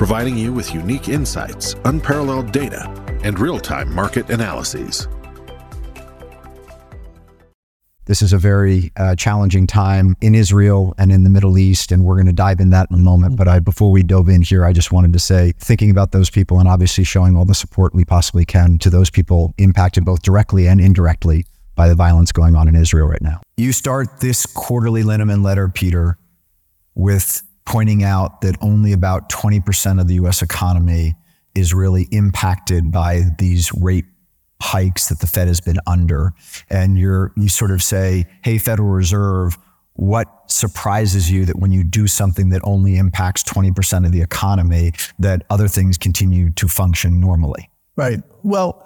providing you with unique insights, unparalleled data, and real time market analyses. This is a very uh, challenging time in Israel and in the Middle East, and we're going to dive in that in a moment. But I, before we dove in here, I just wanted to say, thinking about those people and obviously showing all the support we possibly can to those people impacted both directly and indirectly by the violence going on in Israel right now. You start this quarterly Linneman letter, Peter, with pointing out that only about 20% of the US economy is really impacted by these rate hikes that the Fed has been under. And you're, you sort of say, hey, Federal Reserve, what surprises you that when you do something that only impacts 20% of the economy, that other things continue to function normally? Right. Well,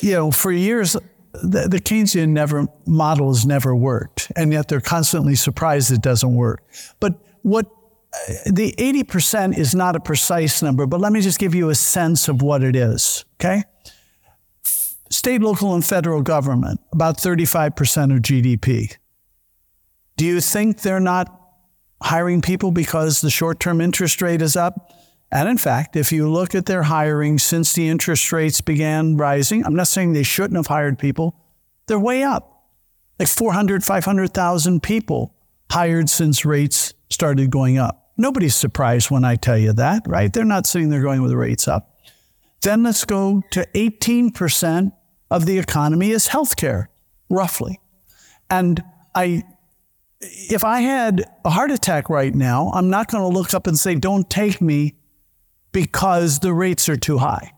you know, for years, the, the Keynesian never model has never worked, and yet they're constantly surprised it doesn't work. But what the 80% is not a precise number, but let me just give you a sense of what it is, okay? State, local, and federal government, about 35% of GDP. Do you think they're not hiring people because the short term interest rate is up? And in fact, if you look at their hiring since the interest rates began rising, I'm not saying they shouldn't have hired people, they're way up. Like 400, 500,000 people hired since rates started going up. Nobody's surprised when I tell you that, right? They're not sitting there going with rates up. Then let's go to 18% of the economy is healthcare, roughly. And I, if I had a heart attack right now, I'm not going to look up and say, don't take me because the rates are too high.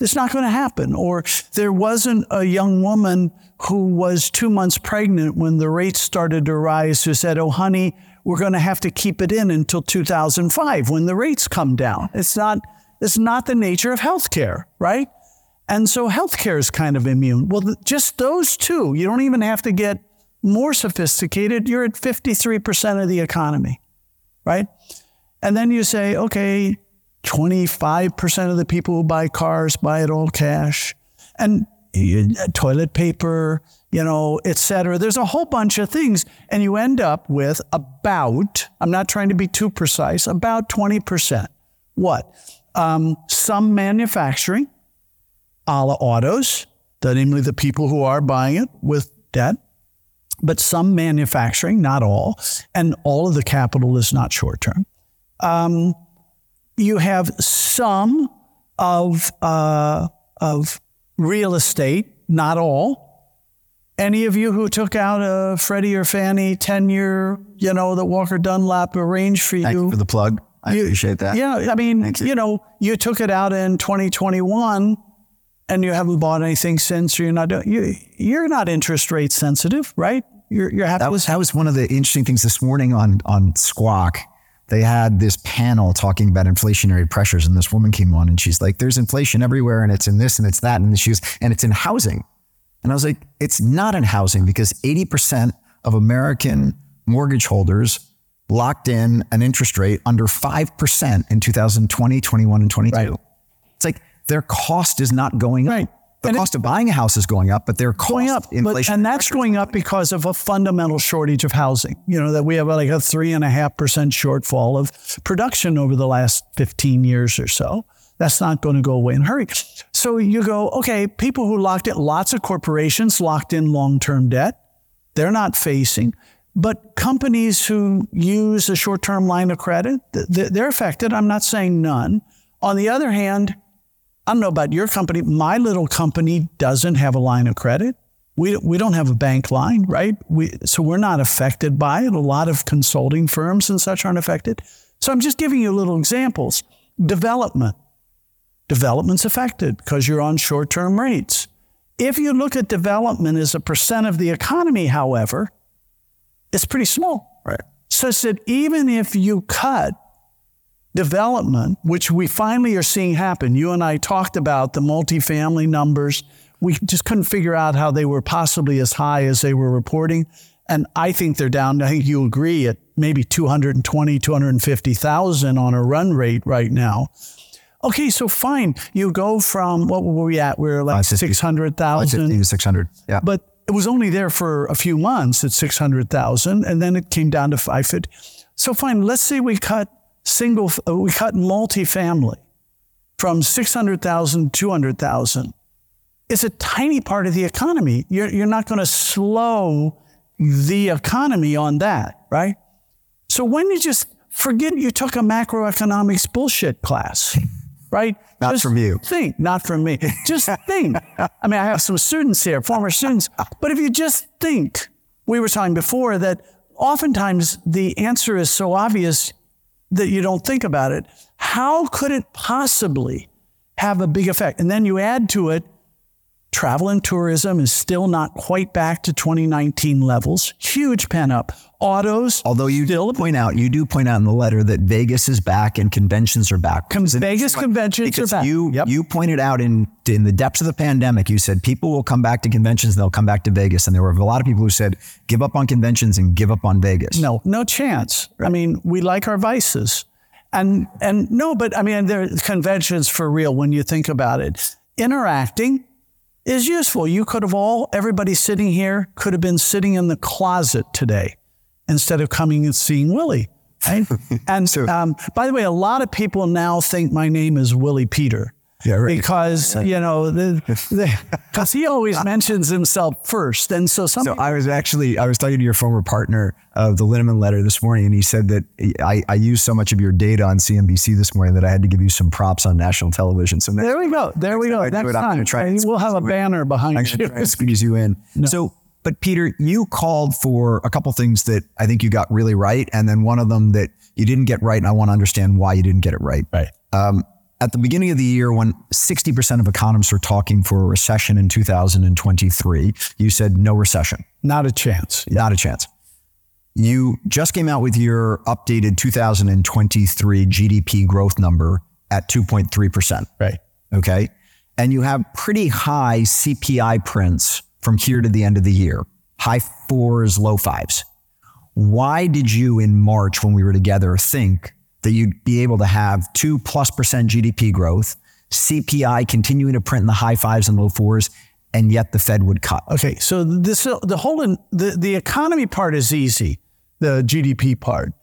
It's not going to happen. Or there wasn't a young woman who was two months pregnant when the rates started to rise who said, Oh, honey, we're going to have to keep it in until 2005 when the rates come down. It's not, it's not the nature of healthcare, right? And so healthcare is kind of immune. Well, just those two, you don't even have to get more sophisticated. You're at 53% of the economy, right? And then you say, okay, 25% of the people who buy cars buy it all cash. And toilet paper, you know, et cetera. There's a whole bunch of things. And you end up with about, I'm not trying to be too precise, about 20%. What? Um, some manufacturing, a la autos, the, namely the people who are buying it with debt, but some manufacturing, not all, and all of the capital is not short term. Um, you have some of, uh, of real estate, not all. Any of you who took out a Freddie or Fannie 10 year, you know, that Walker Dunlop arranged for you. Thank you for the plug. I you, appreciate that. Yeah. I mean, you. you know, you took it out in 2021 and you haven't bought anything since, or you're not doing, you, you're not interest rate sensitive, right? You're, you're happy. That was, that was one of the interesting things this morning on, on Squawk they had this panel talking about inflationary pressures and this woman came on and she's like there's inflation everywhere and it's in this and it's that and she was and it's in housing and i was like it's not in housing because 80% of american mortgage holders locked in an interest rate under 5% in 2020 21 and 22 right. it's like their cost is not going right. up the and cost it, of buying a house is going up, but they're going up. But, and that's going up because of a fundamental shortage of housing. You know, that we have like a three and a half percent shortfall of production over the last 15 years or so. That's not going to go away in a hurry. So you go, okay, people who locked in, lots of corporations locked in long term debt, they're not facing. But companies who use a short term line of credit, they're affected. I'm not saying none. On the other hand, I don't know about your company. My little company doesn't have a line of credit. We, we don't have a bank line, right? We, so we're not affected by it. A lot of consulting firms and such aren't affected. So I'm just giving you little examples. Development. Development's affected because you're on short term rates. If you look at development as a percent of the economy, however, it's pretty small. Right. Such that even if you cut development, which we finally are seeing happen. You and I talked about the multifamily numbers. We just couldn't figure out how they were possibly as high as they were reporting. And I think they're down. I think you agree at maybe 220, 250,000 on a run rate right now. Okay, so fine. You go from what were we at? We are like 600,000. to 600. Yeah. But it was only there for a few months at 600,000 and then it came down to 550. So fine, let's say we cut single, uh, we cut multifamily from 600,000 to 200,000. It's a tiny part of the economy. You're, you're not going to slow the economy on that, right? So when you just forget you took a macroeconomics bullshit class, right? Not just from you. Think, not from me. Just think. I mean, I have some students here, former students, but if you just think, we were talking before that oftentimes the answer is so obvious that you don't think about it. How could it possibly have a big effect? And then you add to it Travel and tourism is still not quite back to 2019 levels. Huge pent up. Autos. Although you still point out, you do point out in the letter that Vegas is back and conventions are back. Vegas conventions are back. You Yep. you pointed out in in the depths of the pandemic, you said people will come back to conventions and they'll come back to Vegas, and there were a lot of people who said give up on conventions and give up on Vegas. No, no chance. I mean, we like our vices. And and no, but I mean there are conventions for real when you think about it. Interacting is useful. You could have all everybody sitting here could have been sitting in the closet today instead of coming and seeing Willy. Right? and um, by the way, a lot of people now think my name is Willy Peter. Yeah, right. Because you know, because he always mentions himself first, and so some. So I was actually I was talking to your former partner of the Linneman letter this morning, and he said that I, I used so much of your data on CNBC this morning that I had to give you some props on national television. So next there we go. There we go. I do Next it, I'm gonna time, try and we'll have a squeeze in. banner behind I'm you. going to try and squeeze you in. So, but Peter, you called for a couple things that I think you got really right, and then one of them that you didn't get right, and I want to understand why you didn't get it right. Right. Um, at the beginning of the year, when 60% of economists were talking for a recession in 2023, you said no recession, Not a chance. not a chance. You just came out with your updated 2023 GDP growth number at 2.3%. Right. Okay. And you have pretty high CPI prints from here to the end of the year, high fours, low fives. Why did you in March, when we were together, think that you'd be able to have two plus percent GDP growth, CPI continuing to print in the high fives and low fours, and yet the Fed would cut? Okay. So this the whole the the economy part is easy. The GDP part,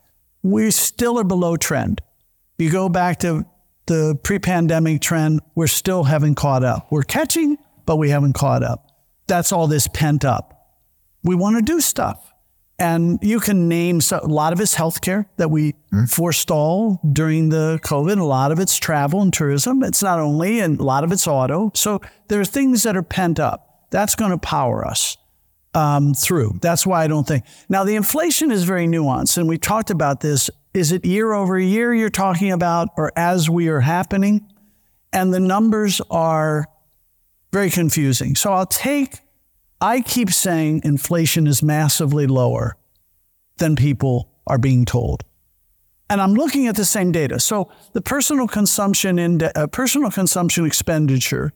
we still are below trend. You go back to the pre-pandemic trend, we're still haven't caught up. We're catching, but we haven't caught up. That's all this pent up. We want to do stuff. And you can name so, a lot of it's healthcare that we forestall during the COVID. A lot of it's travel and tourism. It's not only, and a lot of it's auto. So there are things that are pent up. That's going to power us um, through. That's why I don't think. Now, the inflation is very nuanced, and we talked about this. Is it year over year you're talking about, or as we are happening? And the numbers are very confusing. So I'll take, I keep saying inflation is massively lower than people are being told. And I'm looking at the same data. So the personal consumption inde- uh, personal consumption expenditure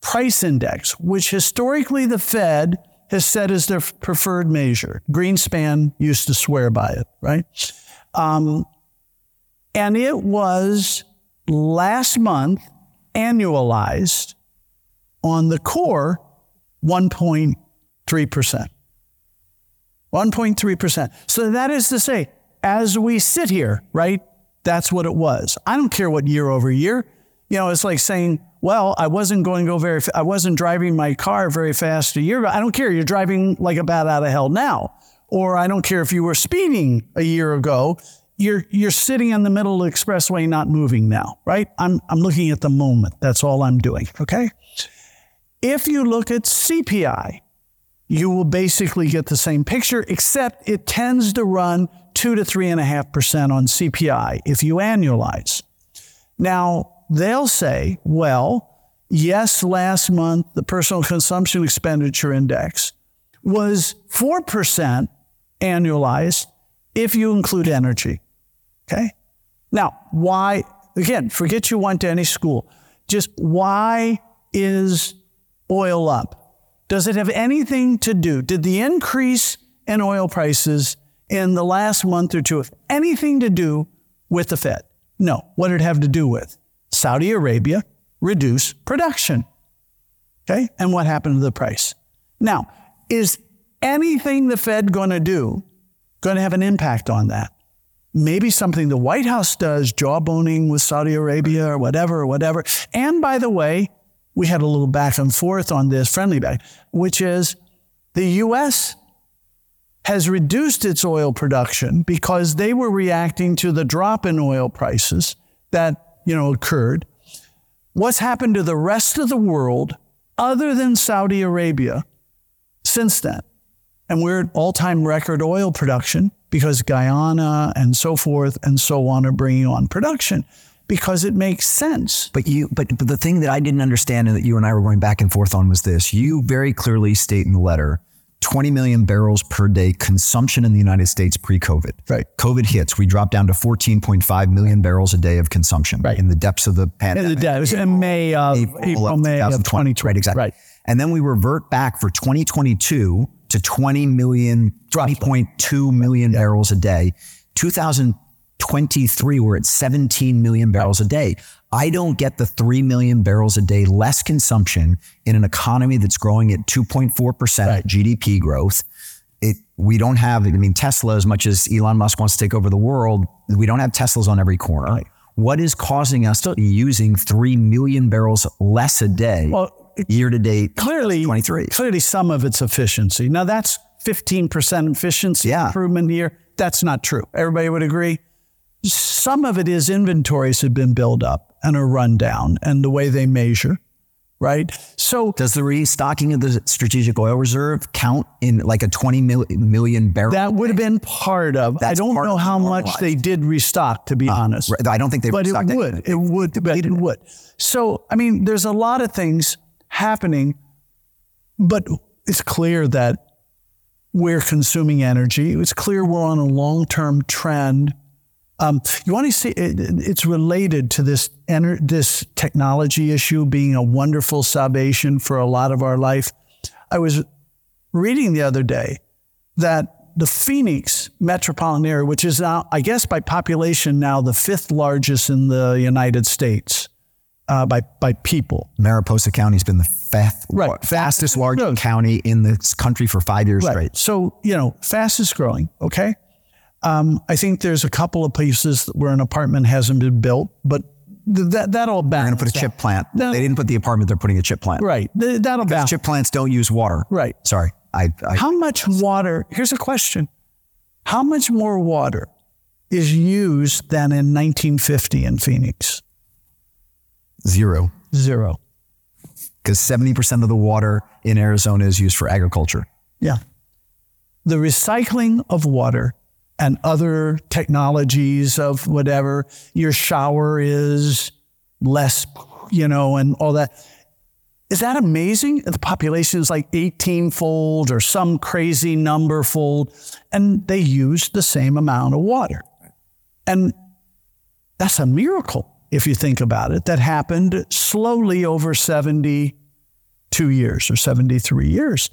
price index, which historically the Fed has said is their preferred measure. Greenspan used to swear by it, right? Um, and it was last month annualized on the core 1.3%. 1.3%. So that is to say, as we sit here, right, that's what it was. I don't care what year over year. You know, it's like saying, well, I wasn't going to go very, I wasn't driving my car very fast a year ago. I don't care. You're driving like a bat out of hell now. Or I don't care if you were speeding a year ago. You're, you're sitting in the middle of the expressway, not moving now, right? I'm, I'm looking at the moment. That's all I'm doing. Okay. If you look at CPI, you will basically get the same picture, except it tends to run two to three and a half percent on CPI if you annualize. Now, they'll say, well, yes, last month the personal consumption expenditure index was 4% annualized if you include energy. Okay. Now, why, again, forget you went to any school. Just why is oil up? Does it have anything to do? Did the increase in oil prices in the last month or two have anything to do with the Fed? No. What did it have to do with? Saudi Arabia reduce production. Okay. And what happened to the price? Now, is anything the Fed going to do going to have an impact on that? Maybe something the White House does, jawboning with Saudi Arabia or whatever, or whatever. And by the way, we had a little back and forth on this, friendly back, which is the U.S. has reduced its oil production because they were reacting to the drop in oil prices that, you know, occurred. What's happened to the rest of the world other than Saudi Arabia since then? And we're at all time record oil production because Guyana and so forth and so on are bringing on production because it makes sense. But you, but, but the thing that I didn't understand and that you and I were going back and forth on was this: you very clearly state in the letter. 20 million barrels per day consumption in the United States pre-COVID. Right. COVID hits, we dropped down to 14.5 million barrels a day of consumption right. in the depths of the pandemic. In the depths, in May of April, April May of 2020. Right, exactly. Right. And then we revert back for 2022 to 20 million, 20.2 million yeah. barrels a day. 2000 23, we're at 17 million barrels a day. I don't get the 3 million barrels a day less consumption in an economy that's growing at 2.4% right. GDP growth. It, we don't have, I mean, Tesla, as much as Elon Musk wants to take over the world, we don't have Teslas on every corner. Right. What is causing us to be using 3 million barrels less a day well, year to date? Clearly, 23. Clearly, some of it's efficiency. Now, that's 15% efficiency yeah. improvement here. That's not true. Everybody would agree. Some of it is inventories have been built up and are run down and the way they measure, right? So does the restocking of the strategic oil reserve count in like a 20 mil- million barrel? That would have been part of. I don't know how much they did restock, to be uh, honest. I don't think they but it would. It, it would. But it would. So I mean, there's a lot of things happening, but it's clear that we're consuming energy. It's clear we're on a long-term trend um, you want to see it, it's related to this this technology issue being a wonderful salvation for a lot of our life. I was reading the other day that the Phoenix metropolitan area, which is now, I guess, by population now the fifth largest in the United States uh, by by people. Maricopa County's been the fifth, right. fastest largest county in this country for five years right. straight. So you know, fastest growing. Okay. Um, I think there's a couple of places where an apartment hasn't been built, but th- that that all They're going to put a chip plant. That, they didn't put the apartment; they're putting a chip plant. Right. Th- that'll balance. Chip plants don't use water. Right. Sorry. I, I, How much water? Here's a question: How much more water is used than in 1950 in Phoenix? Zero. Zero. Because 70% of the water in Arizona is used for agriculture. Yeah. The recycling of water and other technologies of whatever. Your shower is less, you know, and all that. Is that amazing? The population is like 18 fold or some crazy number fold, and they use the same amount of water. And that's a miracle, if you think about it, that happened slowly over 72 years or 73 years.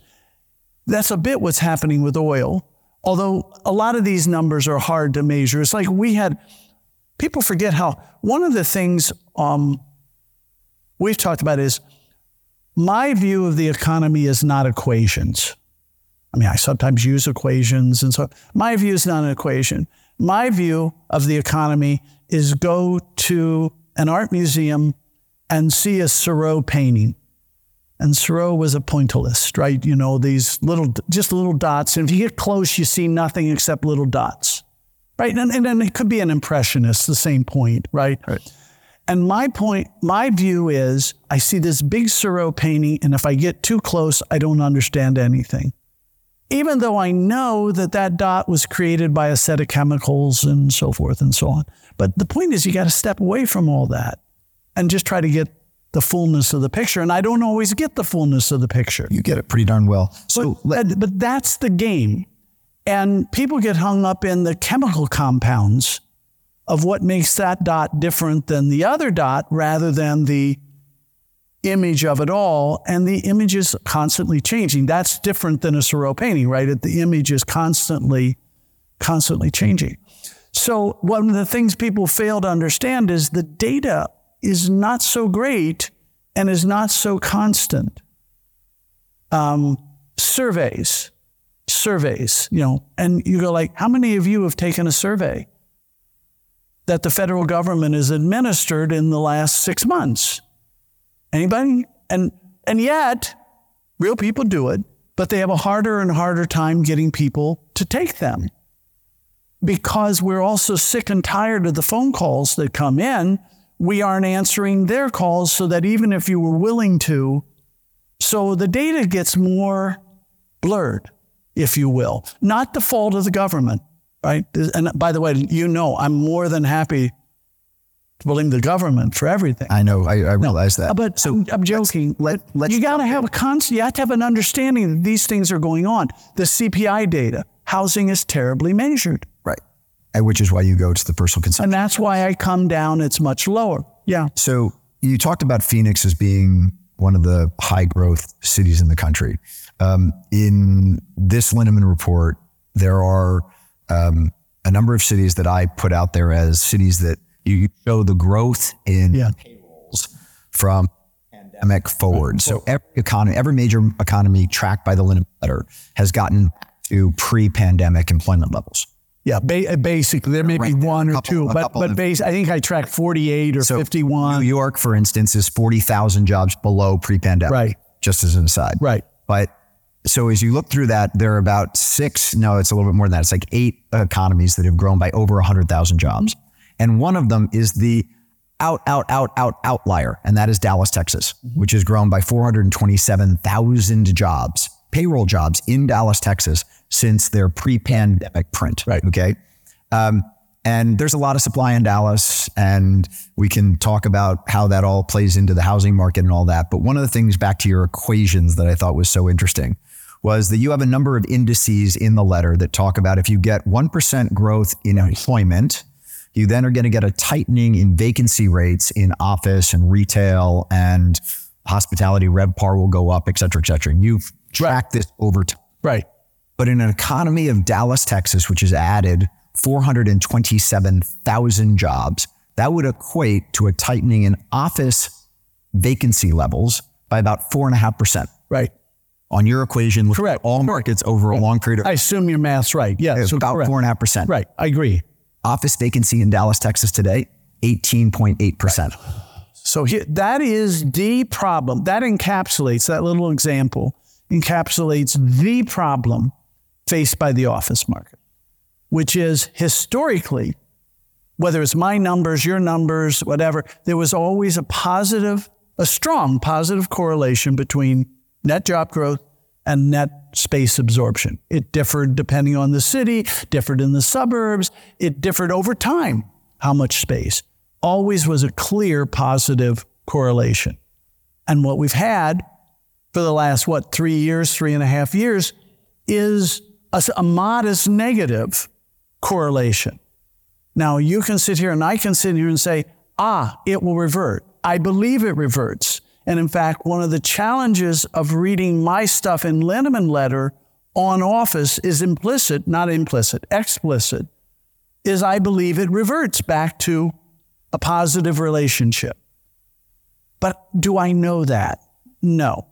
That's a bit what's happening with oil Although a lot of these numbers are hard to measure. It's like we had, people forget how, one of the things um, we've talked about is my view of the economy is not equations. I mean, I sometimes use equations, and so my view is not an equation. My view of the economy is go to an art museum and see a Seurat painting and Seurat was a pointillist, right? You know, these little, just little dots. And if you get close, you see nothing except little dots, right? And, and, and it could be an impressionist, the same point, right? right? And my point, my view is I see this big Seurat painting, and if I get too close, I don't understand anything. Even though I know that that dot was created by a set of chemicals and so forth and so on. But the point is, you got to step away from all that and just try to get the fullness of the picture. And I don't always get the fullness of the picture. You get it pretty darn well. So, but, but that's the game. And people get hung up in the chemical compounds of what makes that dot different than the other dot rather than the image of it all. And the image is constantly changing. That's different than a Seurat painting, right? The image is constantly, constantly changing. So one of the things people fail to understand is the data is not so great and is not so constant. Um, surveys, surveys, you know, and you go like, how many of you have taken a survey that the federal government has administered in the last six months? Anybody? And and yet, real people do it, but they have a harder and harder time getting people to take them. Because we're also sick and tired of the phone calls that come in, we aren't answering their calls so that even if you were willing to, so the data gets more blurred, if you will. Not the fault of the government, right? And by the way, you know, I'm more than happy to blame the government for everything. I know, I, I realize no, that. But so I'm, I'm joking. Let, let, you got to have a constant, you have to have an understanding that these things are going on. The CPI data, housing is terribly measured. Which is why you go to the personal consumption. And that's why I come down, it's much lower. Yeah. So you talked about Phoenix as being one of the high growth cities in the country. Um, in this Linneman report, there are um, a number of cities that I put out there as cities that you show the growth in Yeah. payrolls from pandemic forward. So every economy, every major economy tracked by the Linneman letter has gotten to pre-pandemic employment levels. Yeah, ba- uh, basically, there may be one or Couple- two, but but base, I think I tracked 48 or So 51. New York, for instance, is 40,000 jobs below pre-pandemic. Right. Just as an aside. Right. But so as you look through that, there are about six, no, it's a little bit more than that. It's like eight economies that have grown by over 100,000 jobs. Mm-hmm. And one of them is the out, out, out, out, outlier. And that is Dallas, Texas, mm-hmm. which has grown by 427,000 jobs, payroll jobs in Dallas, Texas since their pre-pandemic print. Right. Okay. Um, and there's a lot of supply in Dallas, and we can talk about how that all plays into the housing market and all that. But one of the things back to your equations that I thought was so interesting was that you have a number of indices in the letter that talk about if you get 1% growth in employment, you then are going to get a tightening in vacancy rates in office and retail and hospitality, RevPAR will go up, et cetera, et cetera. And you've tracked this over time. right. But in an economy of Dallas, Texas, which has added 427,000 jobs, that would equate to a tightening in office vacancy levels by about 4.5%. Right. On your equation, look Correct. all markets over a long period of I assume your math's right. Yeah. it's so about correct. 4.5%. Right. I agree. Office vacancy in Dallas, Texas today, 18.8%. So here, that is the problem. That encapsulates, that little example encapsulates the problem faced by the office market, which is historically, whether it's my numbers, your numbers, whatever, there was always a positive, a strong positive correlation between net job growth and net space absorption. It differed depending on the city, differed in the suburbs, it differed over time, how much space. Always was a clear positive correlation. And what we've had for the last, what, three years, three and a half years, is a, a modest negative correlation. Now, you can sit here and I can sit here and say, ah, it will revert. I believe it reverts. And in fact, one of the challenges of reading my stuff in Linneman letter on office is implicit, not implicit, explicit, is I believe it reverts back to a positive relationship. But do I know that? No.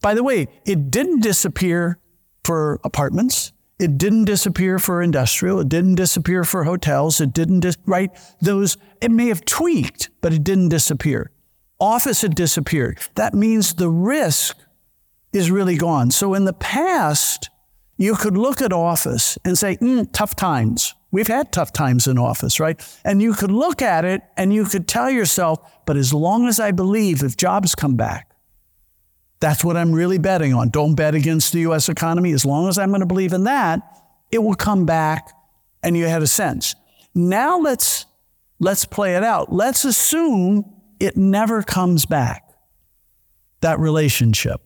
By the way, it didn't disappear for apartments. It didn't disappear for industrial. It didn't disappear for hotels. It didn't, dis- right? Those, it may have tweaked, but it didn't disappear. Office had disappeared. That means the risk is really gone. So in the past, you could look at office and say, mm, tough times. We've had tough times in office, right? And you could look at it and you could tell yourself, but as long as I believe if jobs come back, that's what I'm really betting on. Don't bet against the US economy. As long as I'm going to believe in that, it will come back and you had a sense. Now let's let's play it out. Let's assume it never comes back. That relationship.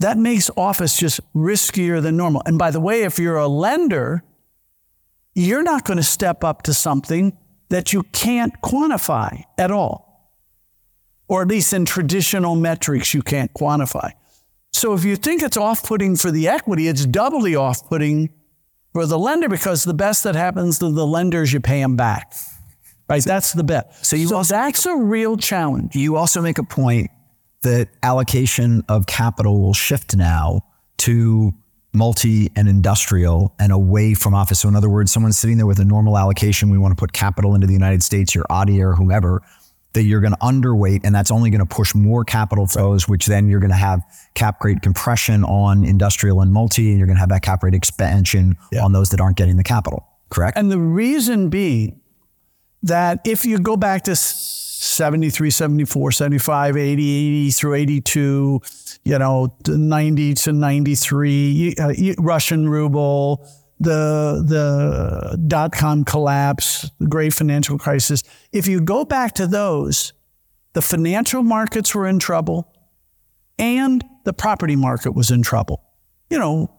That makes office just riskier than normal. And by the way, if you're a lender, you're not going to step up to something that you can't quantify at all. Or at least in traditional metrics, you can't quantify. So if you think it's off putting for the equity, it's doubly off putting for the lender because the best that happens to the lenders, you pay them back. Right? That's the bet. So, you so also, that's a real challenge. You also make a point that allocation of capital will shift now to multi and industrial and away from office. So, in other words, someone sitting there with a normal allocation, we want to put capital into the United States, your Audi or whomever, that you're going to underweight, and that's only going to push more capital flows, which then you're going to have cap rate compression on industrial and multi, and you're going to have that cap rate expansion yeah. on those that aren't getting the capital. Correct. And the reason being that if you go back to 73, 74, 75, 80, 80 through 82, you know, 90 to 93, uh, Russian ruble, the the dot com collapse, the great financial crisis. If you go back to those, the financial markets were in trouble and the property market was in trouble. You know,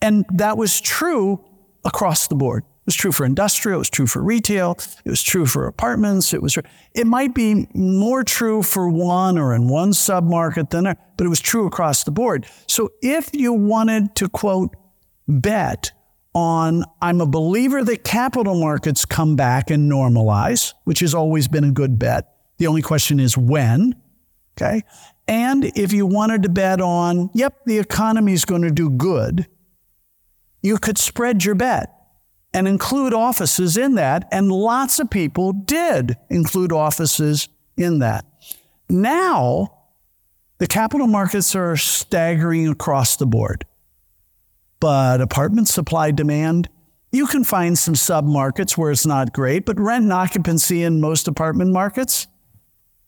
and that was true across the board. It was true for industrial, it was true for retail, it was true for apartments, it was it might be more true for one or in one submarket than but it was true across the board. So if you wanted to quote bet on I'm a believer that capital markets come back and normalize, which has always been a good bet. The only question is when. Okay. And if you wanted to bet on, yep, the economy is going to do good, you could spread your bet and include offices in that. And lots of people did include offices in that. Now, the capital markets are staggering across the board. But apartment supply demand, you can find some submarkets where it's not great, but rent and occupancy in most apartment markets,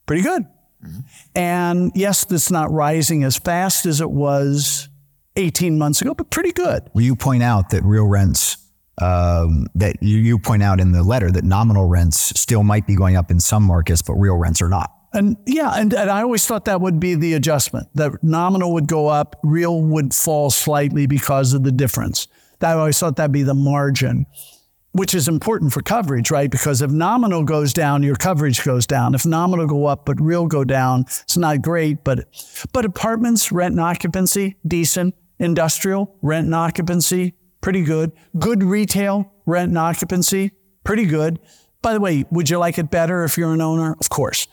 pretty good. Mm-hmm. And yes, it's not rising as fast as it was 18 months ago, but pretty good. Well, you point out that real rents, um, that you, you point out in the letter that nominal rents still might be going up in some markets, but real rents are not. And yeah, and, and I always thought that would be the adjustment. That nominal would go up, real would fall slightly because of the difference. That I always thought that'd be the margin, which is important for coverage, right? Because if nominal goes down, your coverage goes down. If nominal go up but real go down, it's not great. But but apartments, rent and occupancy, decent. Industrial, rent and occupancy, pretty good. Good retail, rent and occupancy, pretty good. By the way, would you like it better if you're an owner? Of course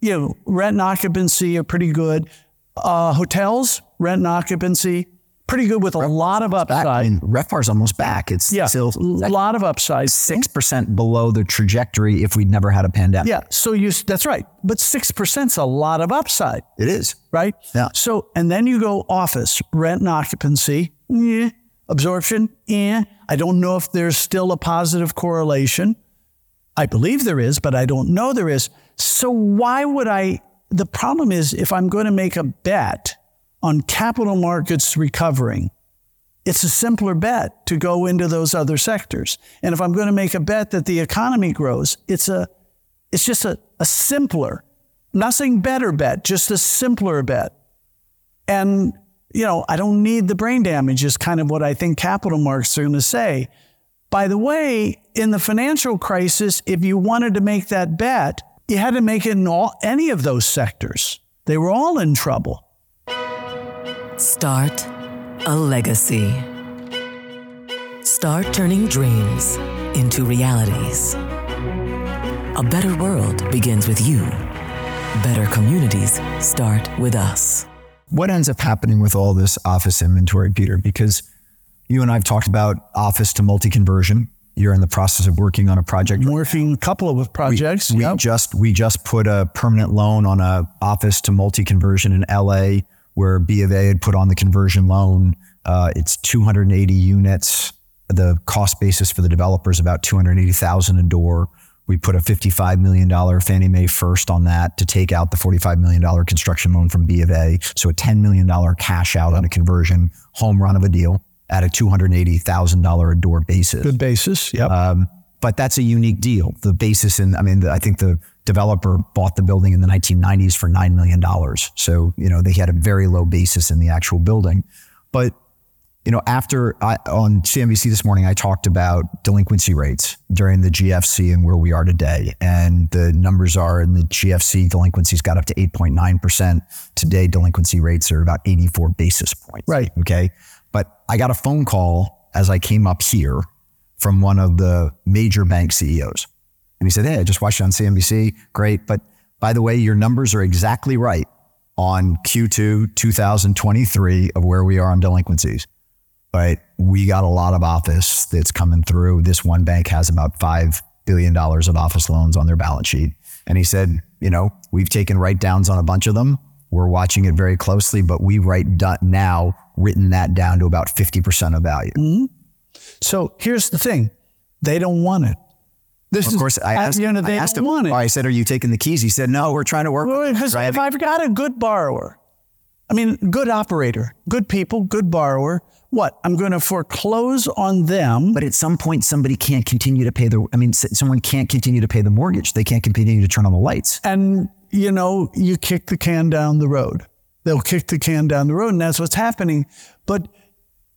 you know, rent and occupancy are pretty good. Uh, hotels, rent and occupancy, pretty good with a Rep, lot of upside. I mean, RevPAR's almost back. It's yeah, still a lot of upside. Six percent below the trajectory if we'd never had a pandemic. Yeah, so you that's right. But six percent's a lot of upside. It is right. Yeah. So and then you go office rent and occupancy. Yeah. Absorption. Yeah. I don't know if there's still a positive correlation. I believe there is, but I don't know there is. So why would I? The problem is if I'm going to make a bet on capital markets recovering, it's a simpler bet to go into those other sectors. And if I'm going to make a bet that the economy grows, it's a, it's just a, a simpler, nothing better bet, just a simpler bet. And, you know, I don't need the brain damage is kind of what I think capital markets are going to say. By the way, in the financial crisis, if you wanted to make that bet, you had to make it in all, any of those sectors. They were all in trouble. Start a legacy. Start turning dreams into realities. A better world begins with you. Better communities start with us. What ends up happening with all this office inventory, Peter? Because you and I have talked about office to multi conversion. You're in the process of working on a project. I'm a couple of projects. We, we yep. just we just put a permanent loan on a office to multi conversion in LA, where B of A had put on the conversion loan. Uh, it's 280 units. The cost basis for the developer is about 280,000 a door. We put a $55 million Fannie Mae first on that to take out the $45 million construction loan from B of A. So a $10 million cash out on a conversion, home run of a deal at a $280,000 a door basis. Good basis. Yep. Um, but that's a unique deal. The basis in, I mean, the, I think the developer bought the building in the 1990s for $9 million. So, you know, they had a very low basis in the actual building. But you know, after I, on CNBC this morning, I talked about delinquency rates during the GFC and where we are today. And the numbers are in the GFC delinquencies got up to 8.9%. Today, delinquency rates are about 84 basis points. Right. Okay. But I got a phone call as I came up here from one of the major bank CEOs. And he said, Hey, I just watched you on CNBC. Great. But by the way, your numbers are exactly right on Q2 2023 of where we are on delinquencies. But we got a lot of office that's coming through. This one bank has about $5 billion of office loans on their balance sheet. And he said, You know, we've taken write downs on a bunch of them. We're watching it very closely, but we right now written that down to about 50% of value. Mm-hmm. So here's the thing they don't want it. This of is, course, I asked, you know, they I asked him, want it. I said, Are you taking the keys? He said, No, we're trying to work. Well, because if I've got a good borrower, I mean, good operator, good people, good borrower, what? I'm going to foreclose on them. But at some point, somebody can't continue to pay the, I mean, someone can't continue to pay the mortgage. They can't continue to turn on the lights. And, you know, you kick the can down the road. They'll kick the can down the road, and that's what's happening. But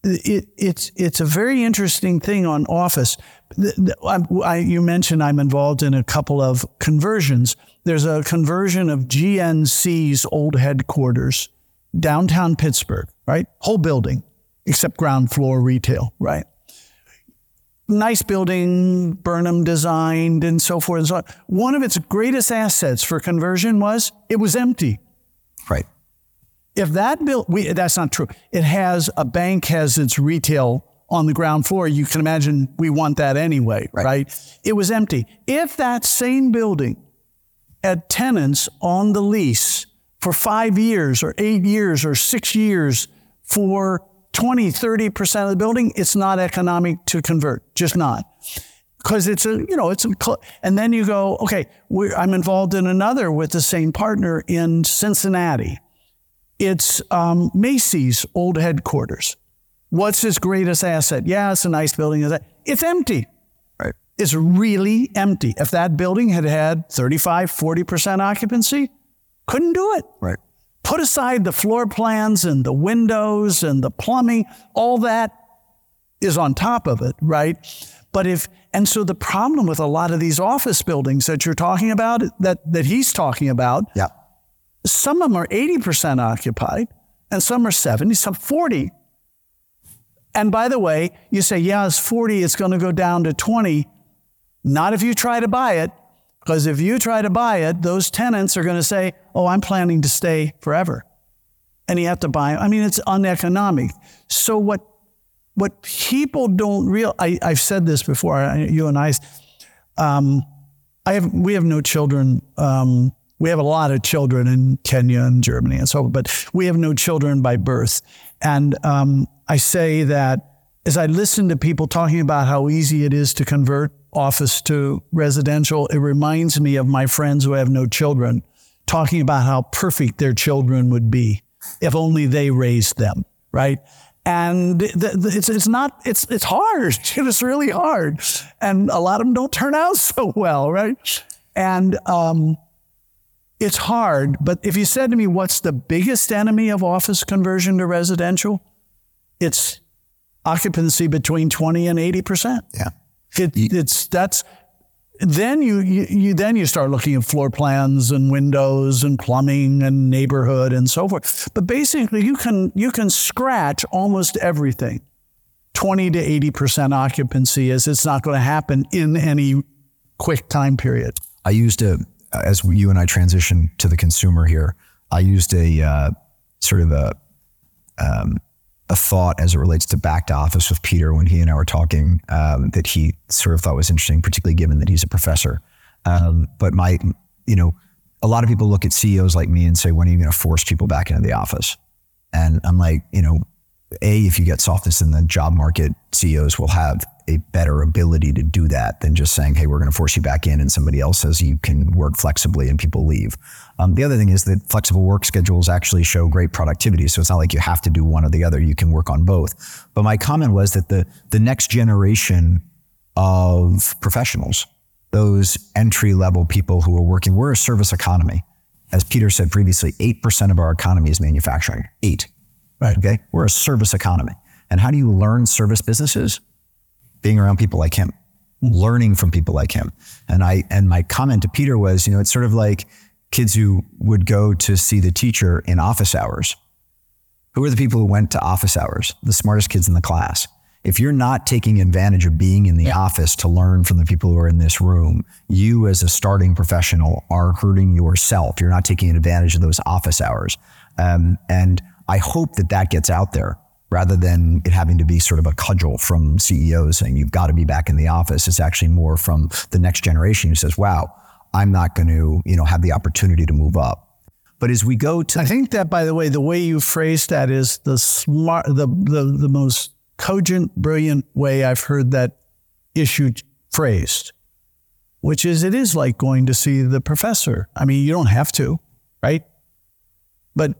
it, it's it's a very interesting thing on Office. I, you mentioned I'm involved in a couple of conversions. There's a conversion of GNC's old headquarters, downtown Pittsburgh, right? Whole building, except ground floor retail, right? Nice building, Burnham designed, and so forth and so on. One of its greatest assets for conversion was it was empty. Right. If that bill, we, that's not true. It has a bank has its retail on the ground floor. You can imagine we want that anyway, right? right? It was empty. If that same building had tenants on the lease for five years or eight years or six years for 20, 30% of the building, it's not economic to convert, just not. Because it's a, you know, it's a, and then you go, okay, I'm involved in another with the same partner in Cincinnati. It's um, Macy's old headquarters. What's his greatest asset? Yeah, it's a nice building. It's empty. Right. It's really empty. If that building had had 35, 40% occupancy, couldn't do it. Right. Put aside the floor plans and the windows and the plumbing, all that is on top of it, right? But if, and so the problem with a lot of these office buildings that you're talking about, that, that he's talking about, yeah some of them are 80% occupied, and some are 70, some 40. And by the way, you say, yeah, it's 40, it's going to go down to 20. Not if you try to buy it, because if you try to buy it, those tenants are going to say, oh, I'm planning to stay forever. And you have to buy, I mean, it's uneconomic. So what, what people don't real, I, have said this before, you and I, um, I have, we have no children um, we have a lot of children in Kenya and Germany and so but we have no children by birth. And um, I say that as I listen to people talking about how easy it is to convert office to residential, it reminds me of my friends who have no children talking about how perfect their children would be if only they raised them, right? And it's, it's not, it's, it's hard. It's really hard. And a lot of them don't turn out so well, right? And, um, it's hard, but if you said to me, what's the biggest enemy of office conversion to residential? It's occupancy between 20 and 80%. Yeah. It, it's, that's, then you, you, you, then you start looking at floor plans and windows and plumbing and neighborhood and so forth. But basically you can, you can scratch almost everything. 20 to 80% occupancy is it's not going to happen in any quick time period. I used a, as you and I transition to the consumer here, I used a uh, sort of a um, a thought as it relates to back to office with Peter when he and I were talking um, that he sort of thought was interesting, particularly given that he's a professor. Um, but my, you know, a lot of people look at CEOs like me and say, when are you going to force people back into the office? And I'm like, you know, a, if you get softness in the job market, CEOs will have a better ability to do that than just saying, hey, we're going to force you back in and somebody else says you can work flexibly and people leave. Um, the other thing is that flexible work schedules actually show great productivity. So it's not like you have to do one or the other. You can work on both. But my comment was that the, the next generation of professionals, those entry level people who are working, we're a service economy. As Peter said previously, 8% of our economy is manufacturing. Eight. Right. Okay. We're a service economy. And how do you learn service businesses? Being around people like him, learning from people like him. And I and my comment to Peter was, you know, it's sort of like kids who would go to see the teacher in office hours. Who are the people who went to office hours? The smartest kids in the class. If you're not taking advantage of being in the yeah. office to learn from the people who are in this room, you as a starting professional are hurting yourself. You're not taking advantage of those office hours. Um, and I hope that that gets out there rather than it having to be sort of a cudgel from CEOs saying you've got to be back in the office. It's actually more from the next generation who says, wow, I'm not going to, you know, have the opportunity to move up. But as we go to, I think that, by the way, the way you phrased that is the smart, the the the most cogent, brilliant way I've heard that issue phrased, which is it is like going to see the professor. I mean, you don't have to, right? But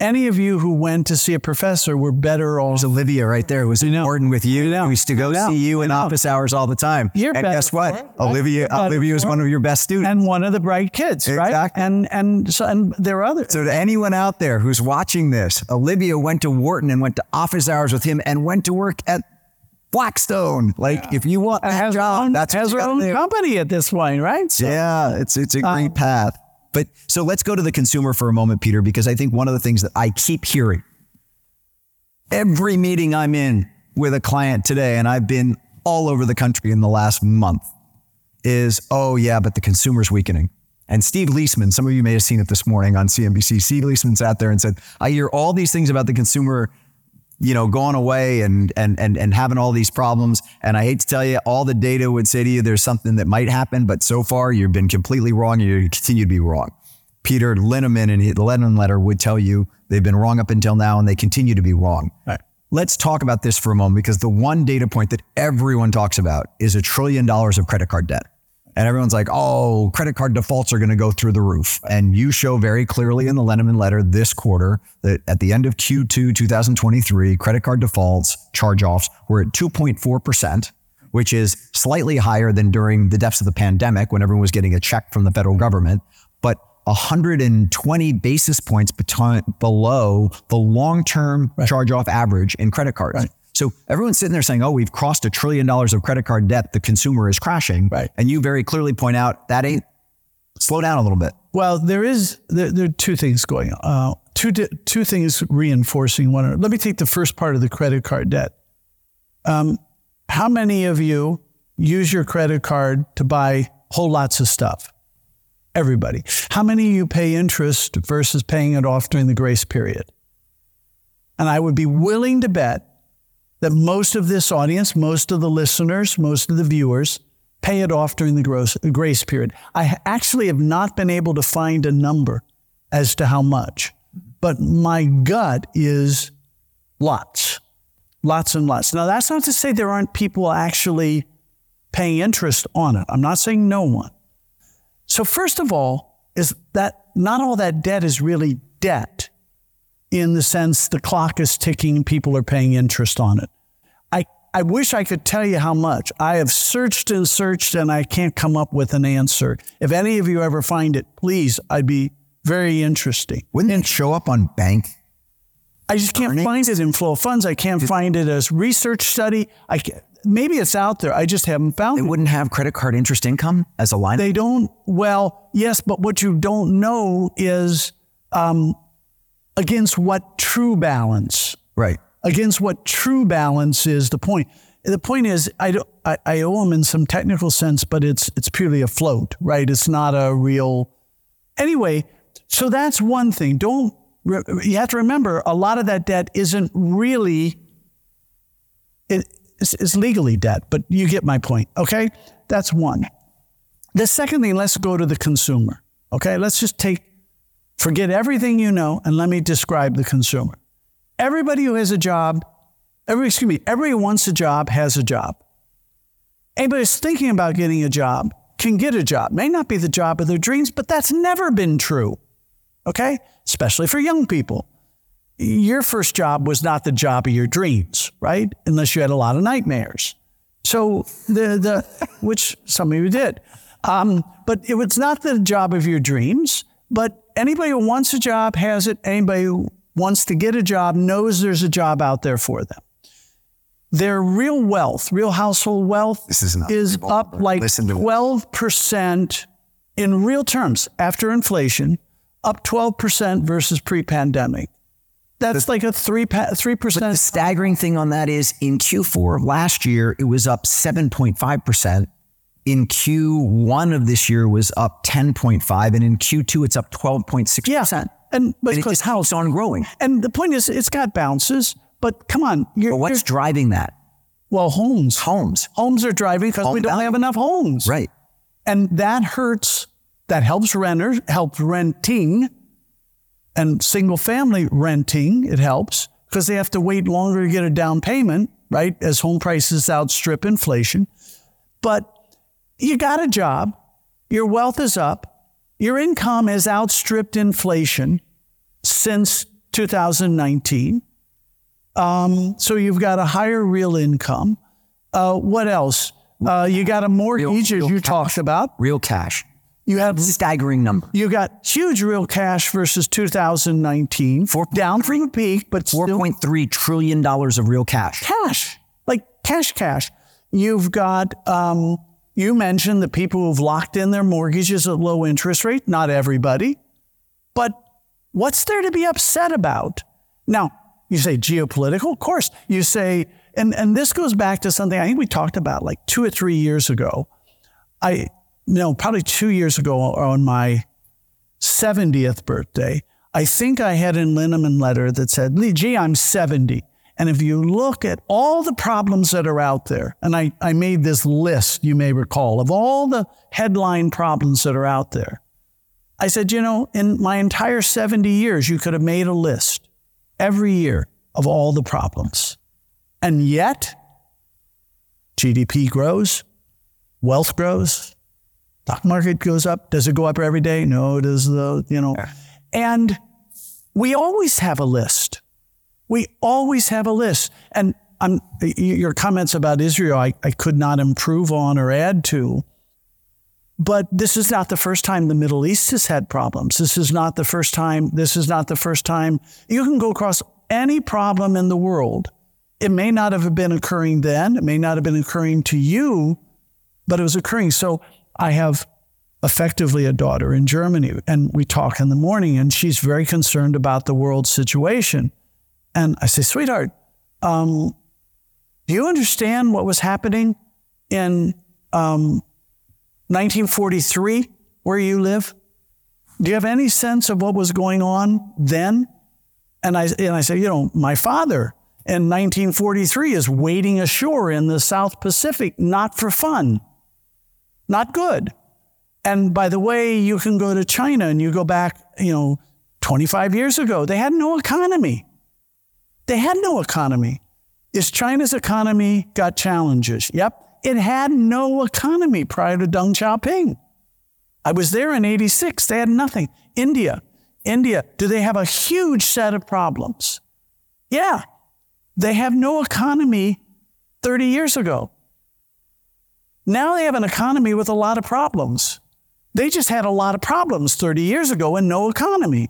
any of you who went to see a professor were better off. Olivia right there was you know, important with you. We used to go see you in office hours all the time. You're and guess what? Right? Olivia Olivia was one of your best students. And one of the bright kids, exactly. right? And and so and there are others. So to anyone out there who's watching this, Olivia went to Wharton and went to office hours with him and went to work at Blackstone. Like yeah. if you want that has job, own, that's has her own company at this point, right? So, yeah, it's it's a great um, path. But so let's go to the consumer for a moment, Peter, because I think one of the things that I keep hearing every meeting I'm in with a client today, and I've been all over the country in the last month, is oh, yeah, but the consumer's weakening. And Steve Liesman, some of you may have seen it this morning on CNBC. Steve Liesman sat there and said, I hear all these things about the consumer you know, going away and and and and having all these problems. And I hate to tell you, all the data would say to you there's something that might happen, but so far you've been completely wrong and you continue to be wrong. Peter Linneman and the Linneman letter would tell you they've been wrong up until now and they continue to be wrong. Right. Let's talk about this for a moment because the one data point that everyone talks about is a trillion dollars of credit card debt. And everyone's like, oh, credit card defaults are going to go through the roof. And you show very clearly in the Linneman letter this quarter that at the end of Q2 2023, credit card defaults, charge offs were at 2.4%, which is slightly higher than during the depths of the pandemic when everyone was getting a check from the federal government, but 120 basis points below the long term right. charge off average in credit cards. Right. So everyone's sitting there saying, oh, we've crossed a trillion dollars of credit card debt. The consumer is crashing. Right. And you very clearly point out that ain't, slow down a little bit. Well, there is, there, there are two things going on. Uh, two, two things reinforcing one another. Let me take the first part of the credit card debt. Um, how many of you use your credit card to buy whole lots of stuff? Everybody. How many of you pay interest versus paying it off during the grace period? And I would be willing to bet that most of this audience, most of the listeners, most of the viewers pay it off during the grace period. I actually have not been able to find a number as to how much, but my gut is lots, lots and lots. Now, that's not to say there aren't people actually paying interest on it. I'm not saying no one. So, first of all, is that not all that debt is really debt in the sense the clock is ticking people are paying interest on it. I, I wish I could tell you how much. I have searched and searched and I can't come up with an answer. If any of you ever find it, please, I'd be very interesting. Wouldn't it show up on bank? I just can't earnings? find it in flow of funds. I can't find it as research study. I can't, maybe it's out there. I just haven't found they it. They wouldn't have credit card interest income as a line. They don't. Well, yes, but what you don't know is um, against what true balance? Right. Against what true balance is the point. The point is, I, I, I owe them in some technical sense, but it's it's purely a float, right? It's not a real. Anyway, so that's one thing. Don't you have to remember a lot of that debt isn't really it, it's, it's legally debt, but you get my point. Okay, that's one. The second thing, let's go to the consumer. Okay, let's just take Forget everything you know and let me describe the consumer. Everybody who has a job, every, excuse me, everybody who wants a job has a job. Anybody who's thinking about getting a job can get a job. May not be the job of their dreams, but that's never been true. Okay? Especially for young people. Your first job was not the job of your dreams, right? Unless you had a lot of nightmares. So the the which some of you did. Um, but it was not the job of your dreams. But anybody who wants a job has it. Anybody who wants to get a job knows there's a job out there for them. their real wealth, real household wealth, This is is up like Listen to it. 12% in real terms after inflation, up 12% versus pre pandemic. That's like a three three percent. The staggering thing on that is in Q4 of last year, it was up 7.5%. In Q1 of this year was up 10.5 and in Q2 it's up 12.6%. yeah. And, but And because just keeps on growing. And the point is, it's got bounces, but come on. You're, But what's driving that? well, homes. Homes. Homes are driving because we don't value. have enough homes. Right. And that hurts, that helps renters, helps renting and single family renting. It helps because they have to wait longer to get a down payment, right? As home prices outstrip inflation. But you got a job, your wealth is up, your income has outstripped inflation since 2019. Um, so you've got a higher real income. Uh, what else? Uh, you got a mortgage, real as you cash. talked about. Real cash. You have Staggering number. you got huge real cash versus 2019, down from the peak, but still $4.3 trillion of real cash. cash, like cash, cash. You've got, um, you mentioned the people who've locked in their mortgages at low interest rate. Not everybody, but what's there to be upset about? Now, you say geopolitical, of course. You say, and, and this goes back to something I think we talked about like two or three years ago. I, no, probably two years ago on my 70th birthday, I think I had an Linneman letter that said, "Lee, gee, I'm 70. And if you look at all the problems that are out there, and I, I made this list, you may recall, of all the headline problems that are out there. I said, you know, in my entire 70 years, you could have made a list every year of all the problems. And yet, GDP grows, wealth grows, stock market goes up. Does it go up every day? No, does the, you know. And we always have a list. We always have a list. And I'm, your comments about Israel, I, I could not improve on or add to. But this is not the first time the Middle East has had problems. This is not the first time. This is not the first time. You can go across any problem in the world. It may not have been occurring then. It may not have been occurring to you, but it was occurring. So I have effectively a daughter in Germany, and we talk in the morning, and she's very concerned about the world situation. And I say, sweetheart, um, do you understand what was happening in um, 1943 where you live? Do you have any sense of what was going on then? And I, and I say, you know, my father in 1943 is wading ashore in the South Pacific, not for fun, not good. And by the way, you can go to China and you go back, you know, 25 years ago, they had no economy. They had no economy. Is China's economy got challenges? Yep. It had no economy prior to Deng Xiaoping. I was there in 86. They had nothing. India, India, do they have a huge set of problems? Yeah. They have no economy 30 years ago. Now they have an economy with a lot of problems. They just had a lot of problems 30 years ago and no economy.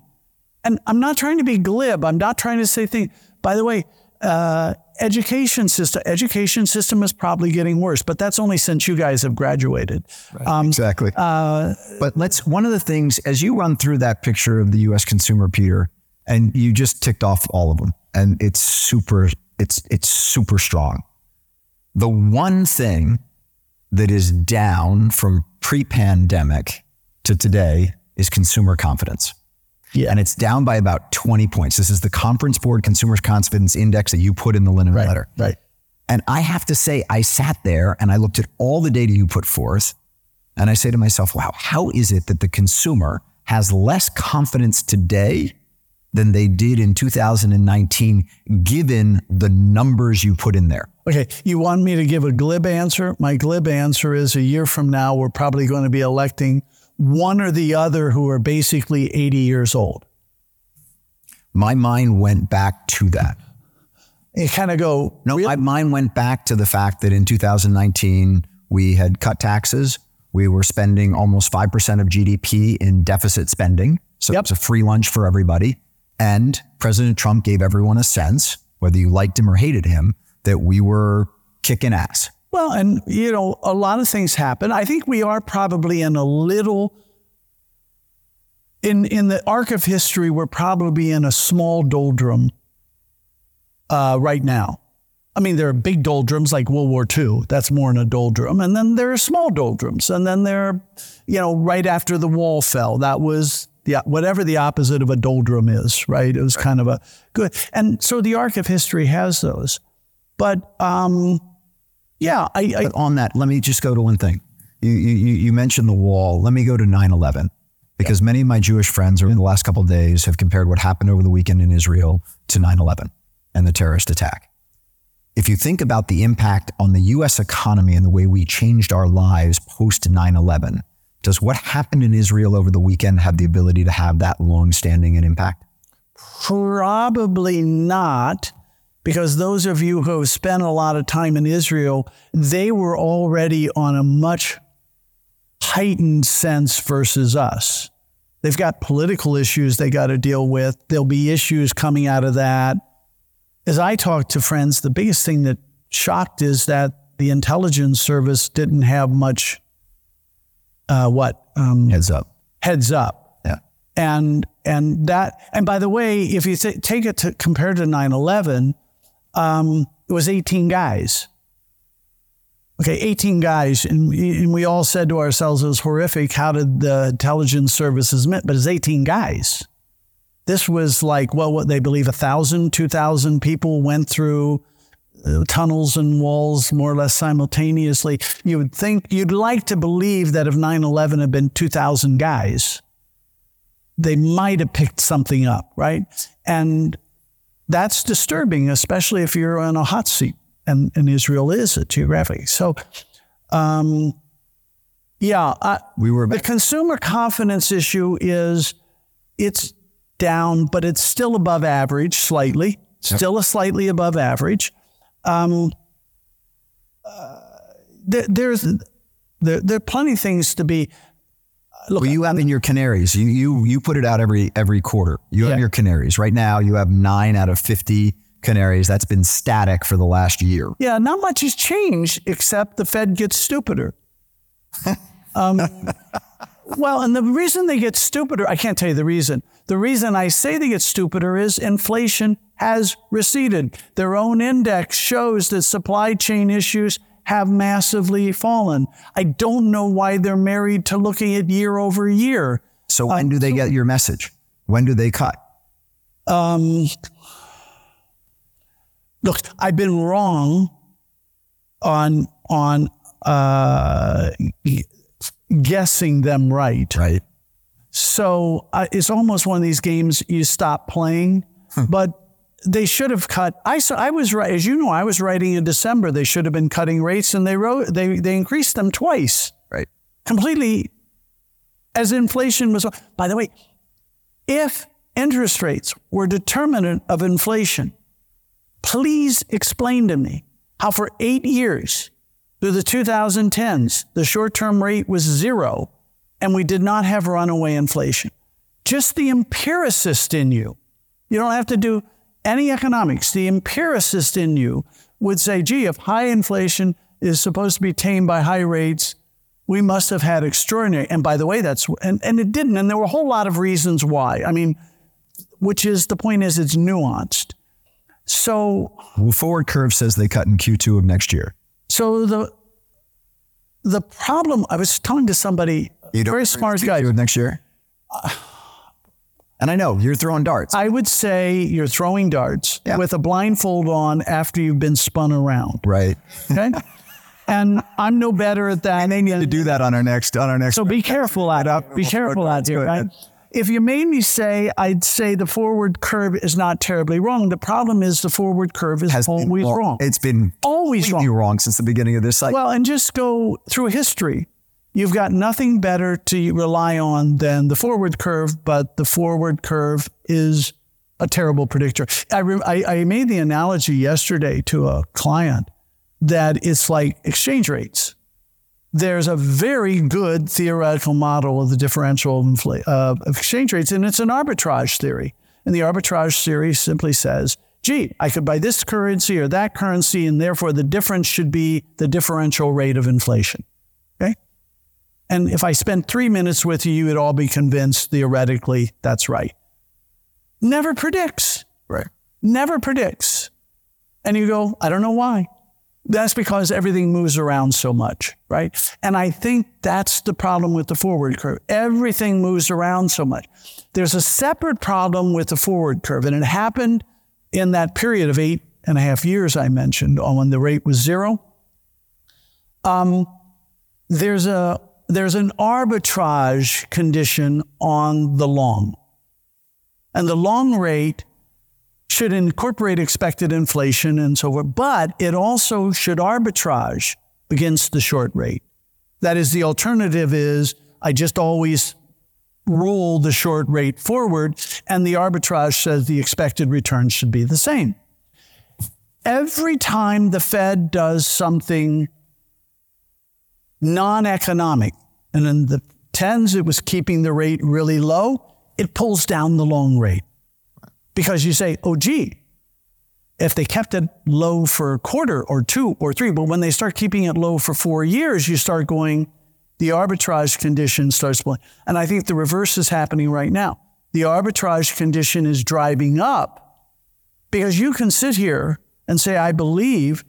And I'm not trying to be glib. I'm not trying to say things. By the way, uh, education system education system is probably getting worse, but that's only since you guys have graduated. Um, Exactly. but let's, one of the things, as you run through that picture of the US consumer, Peter, and you just ticked off all of them, and it's super, it's, it's super strong. The one thing that is down from pre pandemic to today is consumer confidence. Yeah. And it's down by about 20 points. This is the Conference Board Consumer Confidence Index that you put in the Linneman right, letter. right. And I have to say, I sat there and I looked at all the data you put forth. And I say to myself, wow, how is it that the consumer has less confidence today than they did in 2019, given the numbers you put in there? Okay, you want me to give a glib answer? My glib answer is a year from now, we're probably going to be electing one or the other who are basically 80 years old. My mind went back to that. You kind of go, No, really? my mind went back to the fact that in 2019, we had cut taxes. We were spending almost 5% of GDP in deficit spending. So Yep. it was a free lunch for everybody. And President Trump gave everyone a sense, whether you liked him or hated him, that we were kicking ass. Well, and you know, a lot of things happen. I think we are probably in a little in in the arc of history, we're probably in a small doldrum uh, right now. I mean, there are big doldrums like World War II. That's more in a doldrum, and then there are small doldrums, and then there, are, you know, right after the wall fell, that was the whatever the opposite of a doldrum is, right? It was kind of a good, and so the arc of history has those, but um, yeah, I, I on that, let me just go to one thing. You, you, you mentioned the wall. Let me go to 9 11 because many of my Jewish friends in the last couple of days have compared what happened over the weekend in Israel to 9 11 and the terrorist attack. If you think about the impact on the US economy and the way we changed our lives post 9 11, does what happened in Israel over the weekend have the ability to have that long standing an impact? Probably not because those of you who have spent a lot of time in Israel, they were already on a much heightened sense versus us. They've got political issues they got to deal with. There'll be issues coming out of that. As I talk to friends, the biggest thing that shocked is that the intelligence service didn't have much uh, what um, heads up heads up yeah and and that and by the way if you th- take it to compared to 9-11 um, it was 18 guys. Okay, 18 guys. And, and we all said to ourselves, it was horrific. How did the intelligence services met? But it's 18 guys. This was like, well, what they believe, a thousand, two thousand people went through uh, tunnels and walls more or less simultaneously. You would think, you'd like to believe that if 9 11 had been 2,000 guys, they might have picked something up, right? And that's disturbing, especially if you're on a hot seat, and, and Israel is it geographically. So, um, yeah, I, we were the consumer confidence issue is it's down, but it's still above average, slightly, still a slightly above average. Um, uh, there, there's there, there are plenty of things to be Look, well, you have in your canaries. You you you put it out every every quarter. You have yeah. your canaries. Right now, you have nine out of fifty canaries. That's been static for the last year. Yeah, not much has changed except the Fed gets stupider. um, well, and the reason they get stupider, I can't tell you the reason. The reason I say they get stupider is inflation has receded. Their own index shows that supply chain issues have massively fallen. I don't know why they're married to looking at year over year. So when do they get your message? When do they cut? Um, look, I've been wrong on on uh, guessing them right. Right. So uh, it's almost one of these games you stop playing. Hmm. But they should have cut. I saw, I was right, as you know, I was writing in December. They should have been cutting rates, and they wrote they they increased them twice. Right, completely. As inflation was, by the way, if interest rates were determinant of inflation, please explain to me how for eight years through the 2010s the short-term rate was zero, and we did not have runaway inflation. Just the empiricist in you. You don't have to do any economics, the empiricist in you would say, gee, if high inflation is supposed to be tamed by high rates, we must have had extraordinary. And by the way, that's, and, and it didn't. And there were a whole lot of reasons why. I mean, which is the point is it's nuanced. So, well, forward curve says they cut in Q2 of next year. So the the problem I was talking to somebody, you very smart guy, next year. Uh, and I know you're throwing darts. I would say you're throwing darts yeah. with a blindfold on after you've been spun around. Right. Okay. and I'm no better at that. And they need to do that on our next on our next. So be careful at it. Be careful out here, right? If you made me say, I'd say the forward curve is not terribly wrong. The problem is the forward curve is Has always wrong. It's been always wrong. wrong since the beginning of this cycle. Well, and just go through history you've got nothing better to rely on than the forward curve, but the forward curve is a terrible predictor. I, re- I, I, made the analogy yesterday to a client that it's like exchange rates. There's a very good theoretical model of the differential of, infl- uh, of exchange rates, and it's an arbitrage theory. And the arbitrage theory simply says gee, I could buy this currency or that currency, and therefore the difference should be the differential rate of inflation. And if I spent three minutes with you, you would all be convinced theoretically that's right. Never predicts. Right. Never predicts. And you go, I don't know why. That's because everything moves around so much, right? And I think that's the problem with the forward curve. Everything moves around so much. There's a separate problem with the forward curve, and it happened in that period of eight and a half years I mentioned, when the rate was zero. Um, there's a there's an arbitrage condition on the long, and the long rate should incorporate expected inflation and so forth, but it also should arbitrage against the short rate. That is, the alternative is I just always roll the short rate forward, and the arbitrage says the expected return should be the same. Every time the Fed does something non economic, and in the tens, it was keeping the rate really low, it pulls down the long rate because you say, oh, gee, if they kept it low for a quarter or two or three, but when they start keeping it low for four years, you start going, the arbitrage condition starts playing. And I think the reverse is happening right now. The arbitrage condition is driving up because you can sit here and say, I believe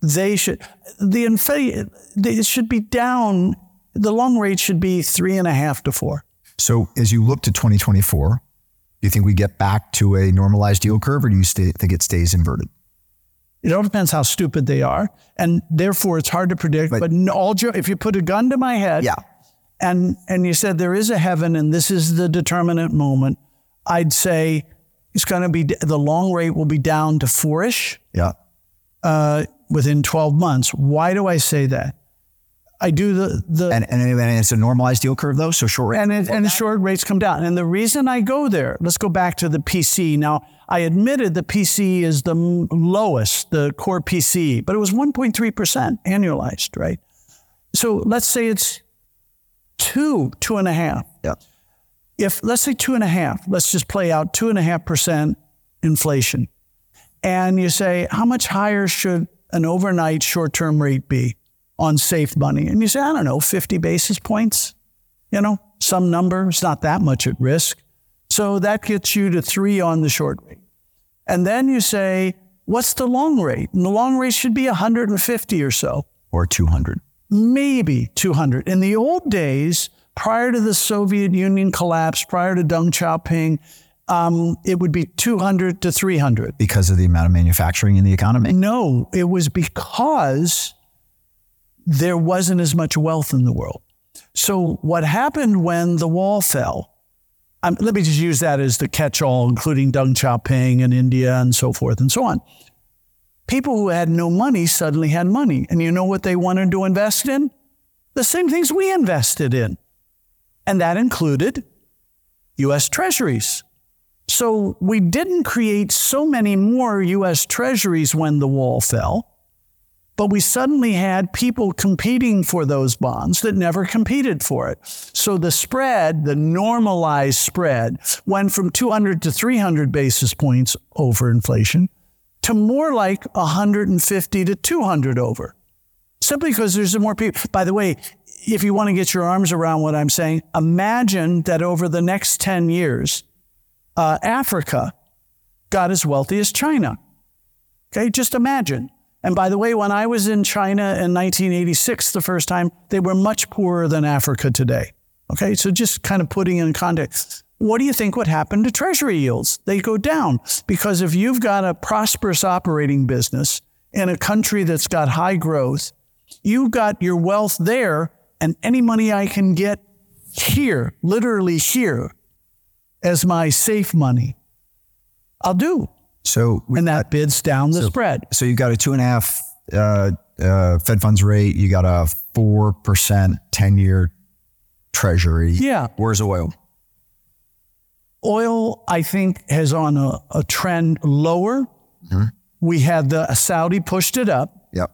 they should, the inflation, it should be down, the long rate should be three and a half to four. So as you look to 2024, do you think we get back to a normalized yield curve or do you stay, think it stays inverted? It all depends how stupid they are. And therefore, it's hard to predict. But, but all if you put a gun to my head yeah. and, and you said there is a heaven and this is the determinant moment, I'd say it's going to be the long rate will be down to fourish. Yeah. Uh, within 12 months. Why do I say that? I do the the and, and, and it's a normalized yield curve though, so short rate and it, and short rates come down. And the reason I go there, let's go back to the PC. Now I admitted the PC is the lowest, the core PC, but it was 1.3 percent annualized, right? So let's say it's two, two and a half. Yeah. If let's say two and a half, let's just play out two and a half percent inflation, and you say how much higher should an overnight short-term rate be? On safe money. And you say, I don't know, 50 basis points, you know, some number. It's not that much at risk. So that gets you to three on the short rate. And then you say, what's the long rate? And the long rate should be 150 or so. Or 200. Maybe 200. In the old days, prior to the Soviet Union collapse, prior to Deng Xiaoping, um, it would be 200 to 300. Because of the amount of manufacturing in the economy? No, it was because there wasn't as much wealth in the world. So, what happened when the wall fell? Um, let me just use that as the catch all, including Deng Xiaoping and India and so forth and so on. People who had no money suddenly had money. And you know what they wanted to invest in? The same things we invested in. And that included US treasuries. So we didn't create so many more US treasuries when the wall fell but we suddenly had people competing for those bonds that never competed for it. So the spread, the normalized spread, went from 200 to 300 basis points over inflation to more like 150 to 200 over. Simply because there's more people. By the way, if you want to get your arms around what I'm saying, imagine that over the next 10 years, uh, Africa got as wealthy as China. Okay, just imagine. And by the way, when I was in China in 1986 the first time, they were much poorer than Africa today. Okay, so just kind of putting in context. What do you think would happen to treasury yields? They go down because if you've got a prosperous operating business in a country that's got high growth, you've got your wealth there, and any money I can get here, literally here, as my safe money, I'll do. So and that bids down the so, spread. So you've got a two and a half uh, uh, Fed funds rate. You got a four percent ten year Treasury. Yeah. Where's oil? Oil, I think, has on a, a trend lower. Mm-hmm. We had the Saudi pushed it up. Yep.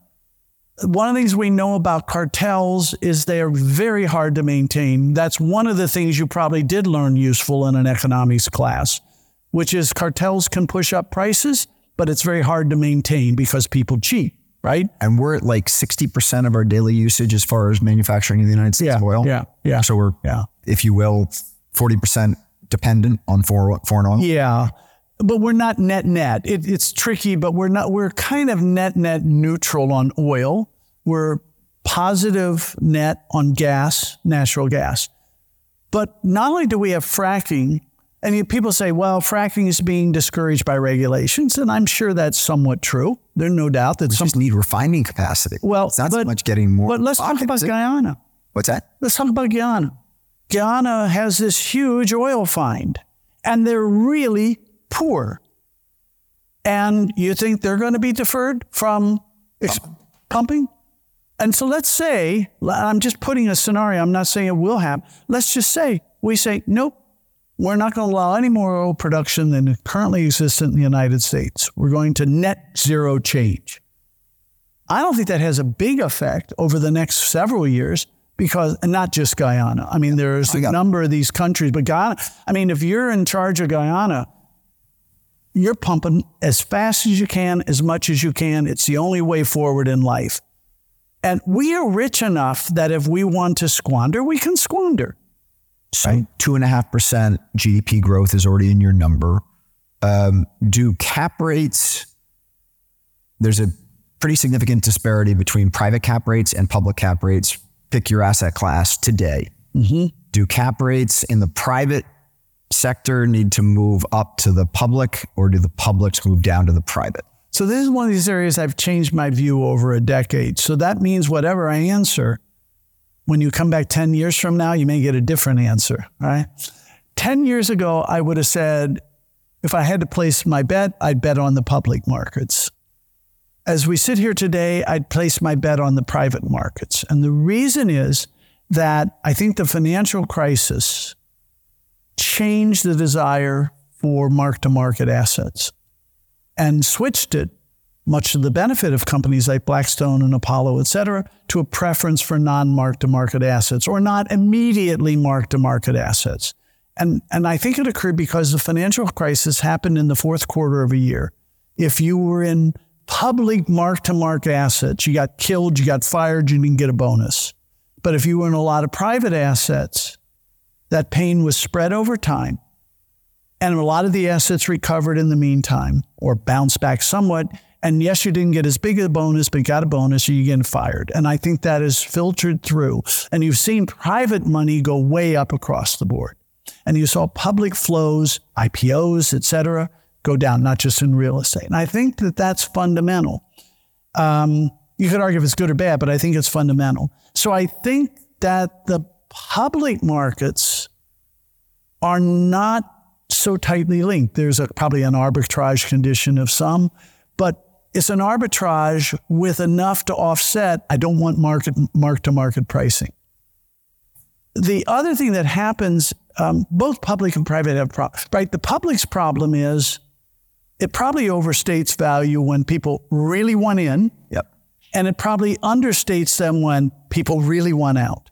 One of the things we know about cartels is they are very hard to maintain. That's one of the things you probably did learn useful in an economics class which is cartels can push up prices, but it's very hard to maintain because people cheat, right? And we're at like 60% of our daily usage as far as manufacturing in the United States Yeah, of oil. yeah, yeah. So we're, Yeah. if you will, 40% dependent on foreign, oil. Yeah. But we're not net net. It, it's tricky, but we're not, we're kind of net net neutral on oil. We're positive net on gas, natural gas. But not only do we have fracking, and you- people say, well, fracking is being discouraged by regulations, and I'm sure that's somewhat true. There's no doubt that We some. just need refining capacity. Well, it's not so much getting more. But let's talk about Guyana. What's that? Let's talk about Guyana. Guyana has this huge oil find, and they're really poor. And you think they're going to be deferred from ex- pumping? And so let's say, I'm just putting a scenario, I'm not saying it will happen. Let's just say, we say, nope, we're not going to allow any more oil production than currently exists in the United States. We're going to net zero change. I don't think that has a big effect over the next several years because, and not just Guyana. I mean, there's a number of these countries, but Guyana, I mean, if you're in charge of Guyana, you're pumping as fast as you can, as much as you can. It's the only way forward in life. And we are rich enough that if we want to squander, we can squander. So two and a half percent GDP growth is already in your number. Um, do cap rates? There's a pretty significant disparity between private cap rates and public cap rates. Pick your asset class today. Do cap rates in the private sector need to move up to the public, or do the publics move down to the private? So this is one of these areas I've changed my view over a decade. So that means whatever I answer, when you come back 10 years from now, you may get a different answer, right? 10 years ago, I would have said, if I had to place my bet, I'd bet on the public markets. As we sit here today, I'd place my bet on the private markets. And the reason is that I think the financial crisis changed the desire for mark to market assets and switched it, much to the benefit of companies like Blackstone and Apollo, et cetera, to a preference for non mark to market assets or not immediately mark to market assets. And, and I think it occurred because the financial crisis happened in the fourth quarter of a year. If you were in public mark to market assets, you got killed, you got fired, you didn't get a bonus. But if you were in a lot of private assets, that pain was spread over time. And a lot of the assets recovered in the meantime or bounced back somewhat. And yes, you didn't get as big a bonus, but got a bonus or you get fired. And I think that is filtered through. And you've seen private money go way up across the board. And you saw public flows, IPOs, et cetera, go down, not just in real estate. And I think that that's fundamental. Um, you could argue if it's good or bad, but I think it's fundamental. So I think that the public markets are not so tightly linked. There's a, probably an arbitrage condition of some, but it's an arbitrage with enough to offset. I don't want market mark to market pricing. The other thing that happens, um, both public and private have problems, right? The public's problem is it probably overstates value when people really want in, Yep. and it probably understates them when people really want out.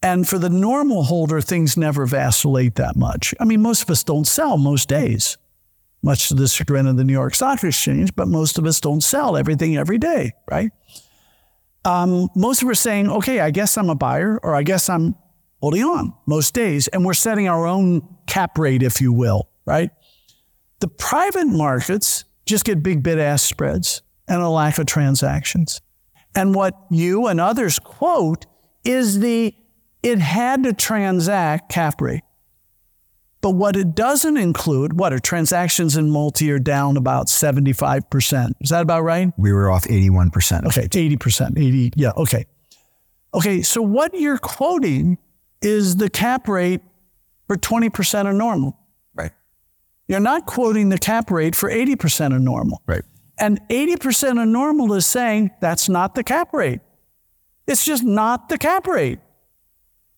And for the normal holder, things never vacillate that much. I mean, most of us don't sell most days, much to the chagrin of the New York Stock Exchange, but most of us don't sell everything every day, right? Um, most of us are saying, okay, I guess I'm a buyer, or I guess I'm holding on most days, and we're setting our own cap rate, if you will, right? The private markets just get big bid ask spreads and a lack of transactions. And what you and others quote is the it had to transact cap rate. But what it doesn't include, what are transactions in multi are down about 75%. Is that about right? We were off 81%. Okay, 80%, 80, yeah, okay. Okay, so what you're quoting is the cap rate for 20% of normal. Right. You're not quoting the cap rate for 80% of normal. Right. And 80% of normal is saying that's not the cap rate. It's just not the cap rate.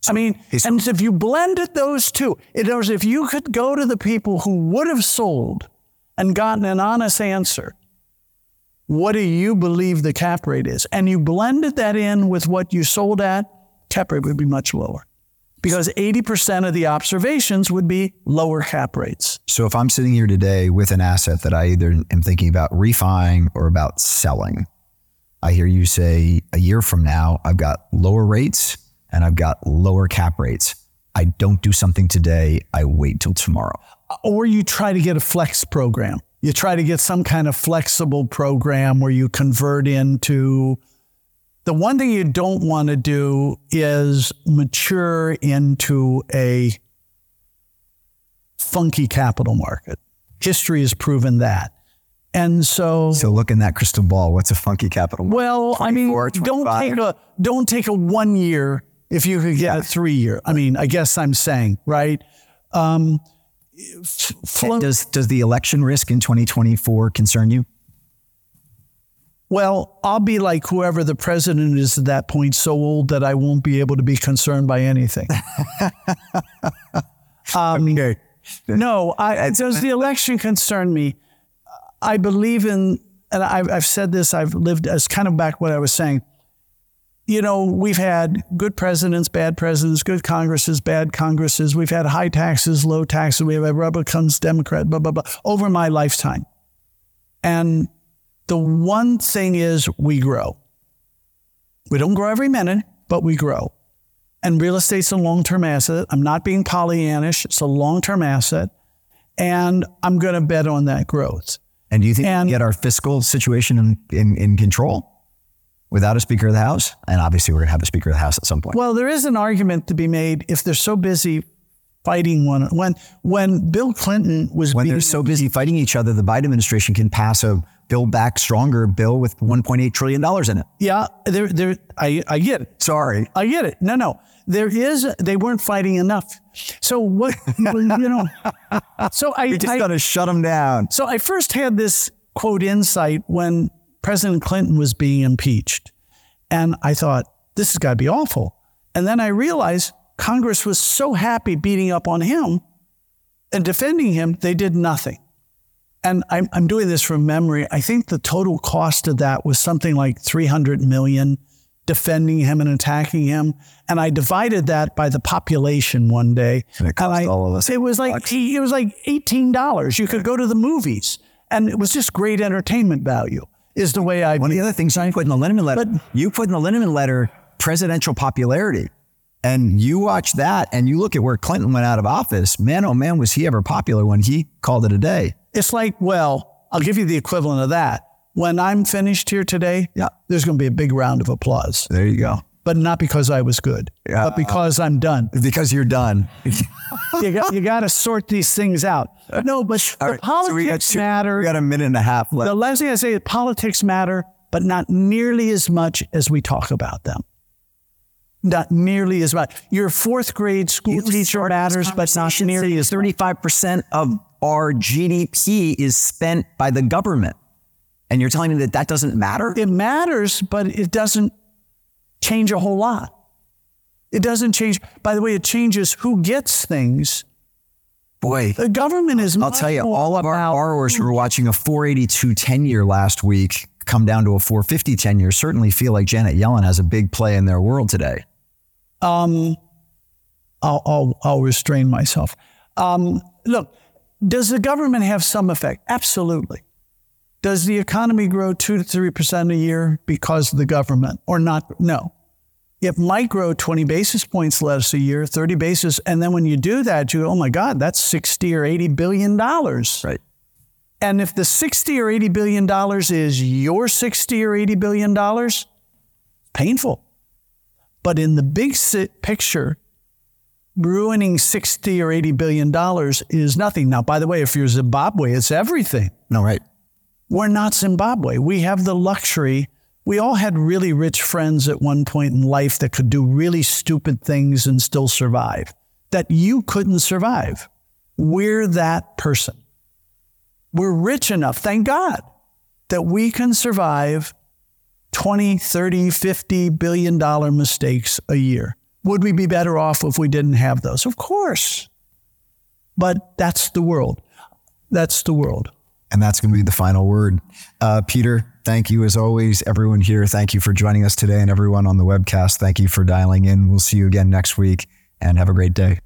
I mean, He's- and if you blended those two, in other words, if you could go to the people who would have sold and gotten an honest answer, what do you believe the cap rate is? And you blended that in with what you sold at, cap rate would be much lower. because 80% of the observations would be lower cap rates. So if I'm sitting here today with an asset that I either am thinking about refining or about selling, I hear you say a year from now, I've got lower rates and I've got lower cap rates. I don't do something today, I wait till tomorrow. Or you try to get a flex program. You try to get some kind of flexible program where you convert into the one thing you don't want to do is mature into a funky capital market. History has proven that. And so, so look in that crystal ball. What's a funky capital? Market? Well, I mean, don't take a don't take a one year if you could get a three year. I mean, I guess I'm saying right. Um, does does the election risk in 2024 concern you? Well, I'll be like whoever the president is at that point, so old that I won't be able to be concerned by anything. um, okay. No, I, does the election concern me? I believe in, and I've, I've said this, I've lived as kind of back what I was saying. You know, we've had good presidents, bad presidents, good Congresses, bad Congresses. We've had high taxes, low taxes. We have a Republicans, Democrats, blah, blah, blah, over my lifetime. And the one thing is we grow. We don't grow every minute, but we grow. And real estate's a long term asset. I'm not being Pollyannish, it's a long term asset. And I'm going to bet on that growth. And do you think and, we get our fiscal situation in, in, in control without a Speaker of the House? And obviously, we're going to have a Speaker of the House at some point. Well, there is an argument to be made if they're so busy fighting one. When when Bill Clinton was when they're so busy fighting each other, the Biden administration can pass a Build Back Stronger bill with 1.8 trillion dollars in it. Yeah, there, there. I, I get it. Sorry, I get it. No, no, there is. They weren't fighting enough. So what? you know. So I you just got to shut them down. So I first had this quote insight when President Clinton was being impeached, and I thought this has got to be awful. And then I realized Congress was so happy beating up on him and defending him, they did nothing and I'm, I'm doing this from memory. I think the total cost of that was something like 300 million defending him and attacking him. And I divided that by the population one day. And it cost and I, all of us. It was like it was like eighteen dollars. You could go to the movies, and it was just great entertainment value. Is the way I. One of the other things I put in the Linneman letter. But, you put in the Linneman letter presidential popularity. And you watch that and you look at where Clinton went out of office. Man, oh man, was he ever popular when he called it a day. It's like, well, I'll give you the equivalent of that. When I'm finished here today, yeah. there's going to be a big round of applause. There you go. But not because I was good, yeah. but because I'm done. Because you're done. you got, you got to sort these things out. No, but the right, politics so two, matter. We got a minute and a half left. The last thing I say is politics matter, but not nearly as much as we talk about them not nearly as much. Your fourth grade school teacher matters, but not nearly as 35% of our GDP is spent by the government. And you're telling me that that doesn't matter? It matters, but it doesn't change a whole lot. It doesn't change. By the way, it changes who gets things. Boy, the government is. I'll tell you, all of our borrowers who were watching a 482 10 year last week come down to a 450 10 year certainly feel like Janet Yellen has a big play in their world today. Um, I'll, I'll, I'll restrain myself. Um, look, does the government have some effect? Absolutely. Does the economy grow two to three percent a year because of the government or not? No. It might grow 20 basis points less a year, 30 basis. And then when you do that, you go, oh my God, that's 60 or 80 billion dollars. Right. And if the 60 or 80 billion dollars is your 60 or 80 billion dollars, painful. But in the big picture, ruining 60 or 80 billion dollars is nothing. Now, by the way, if you're Zimbabwe, it's everything. No, right. We're not Zimbabwe. We have the luxury. We all had really rich friends at one point in life that could do really stupid things and still survive, that you couldn't survive. We're that person. We're rich enough, thank God, that we can survive 20, 30, 50 billion dollar mistakes a year. Would we be better off if we didn't have those? Of course. But that's the world. That's the world. And that's going to be the final word. Uh, Peter, thank you as always. Everyone here, thank you for joining us today. And everyone on the webcast, thank you for dialing in. We'll see you again next week. and have a great day.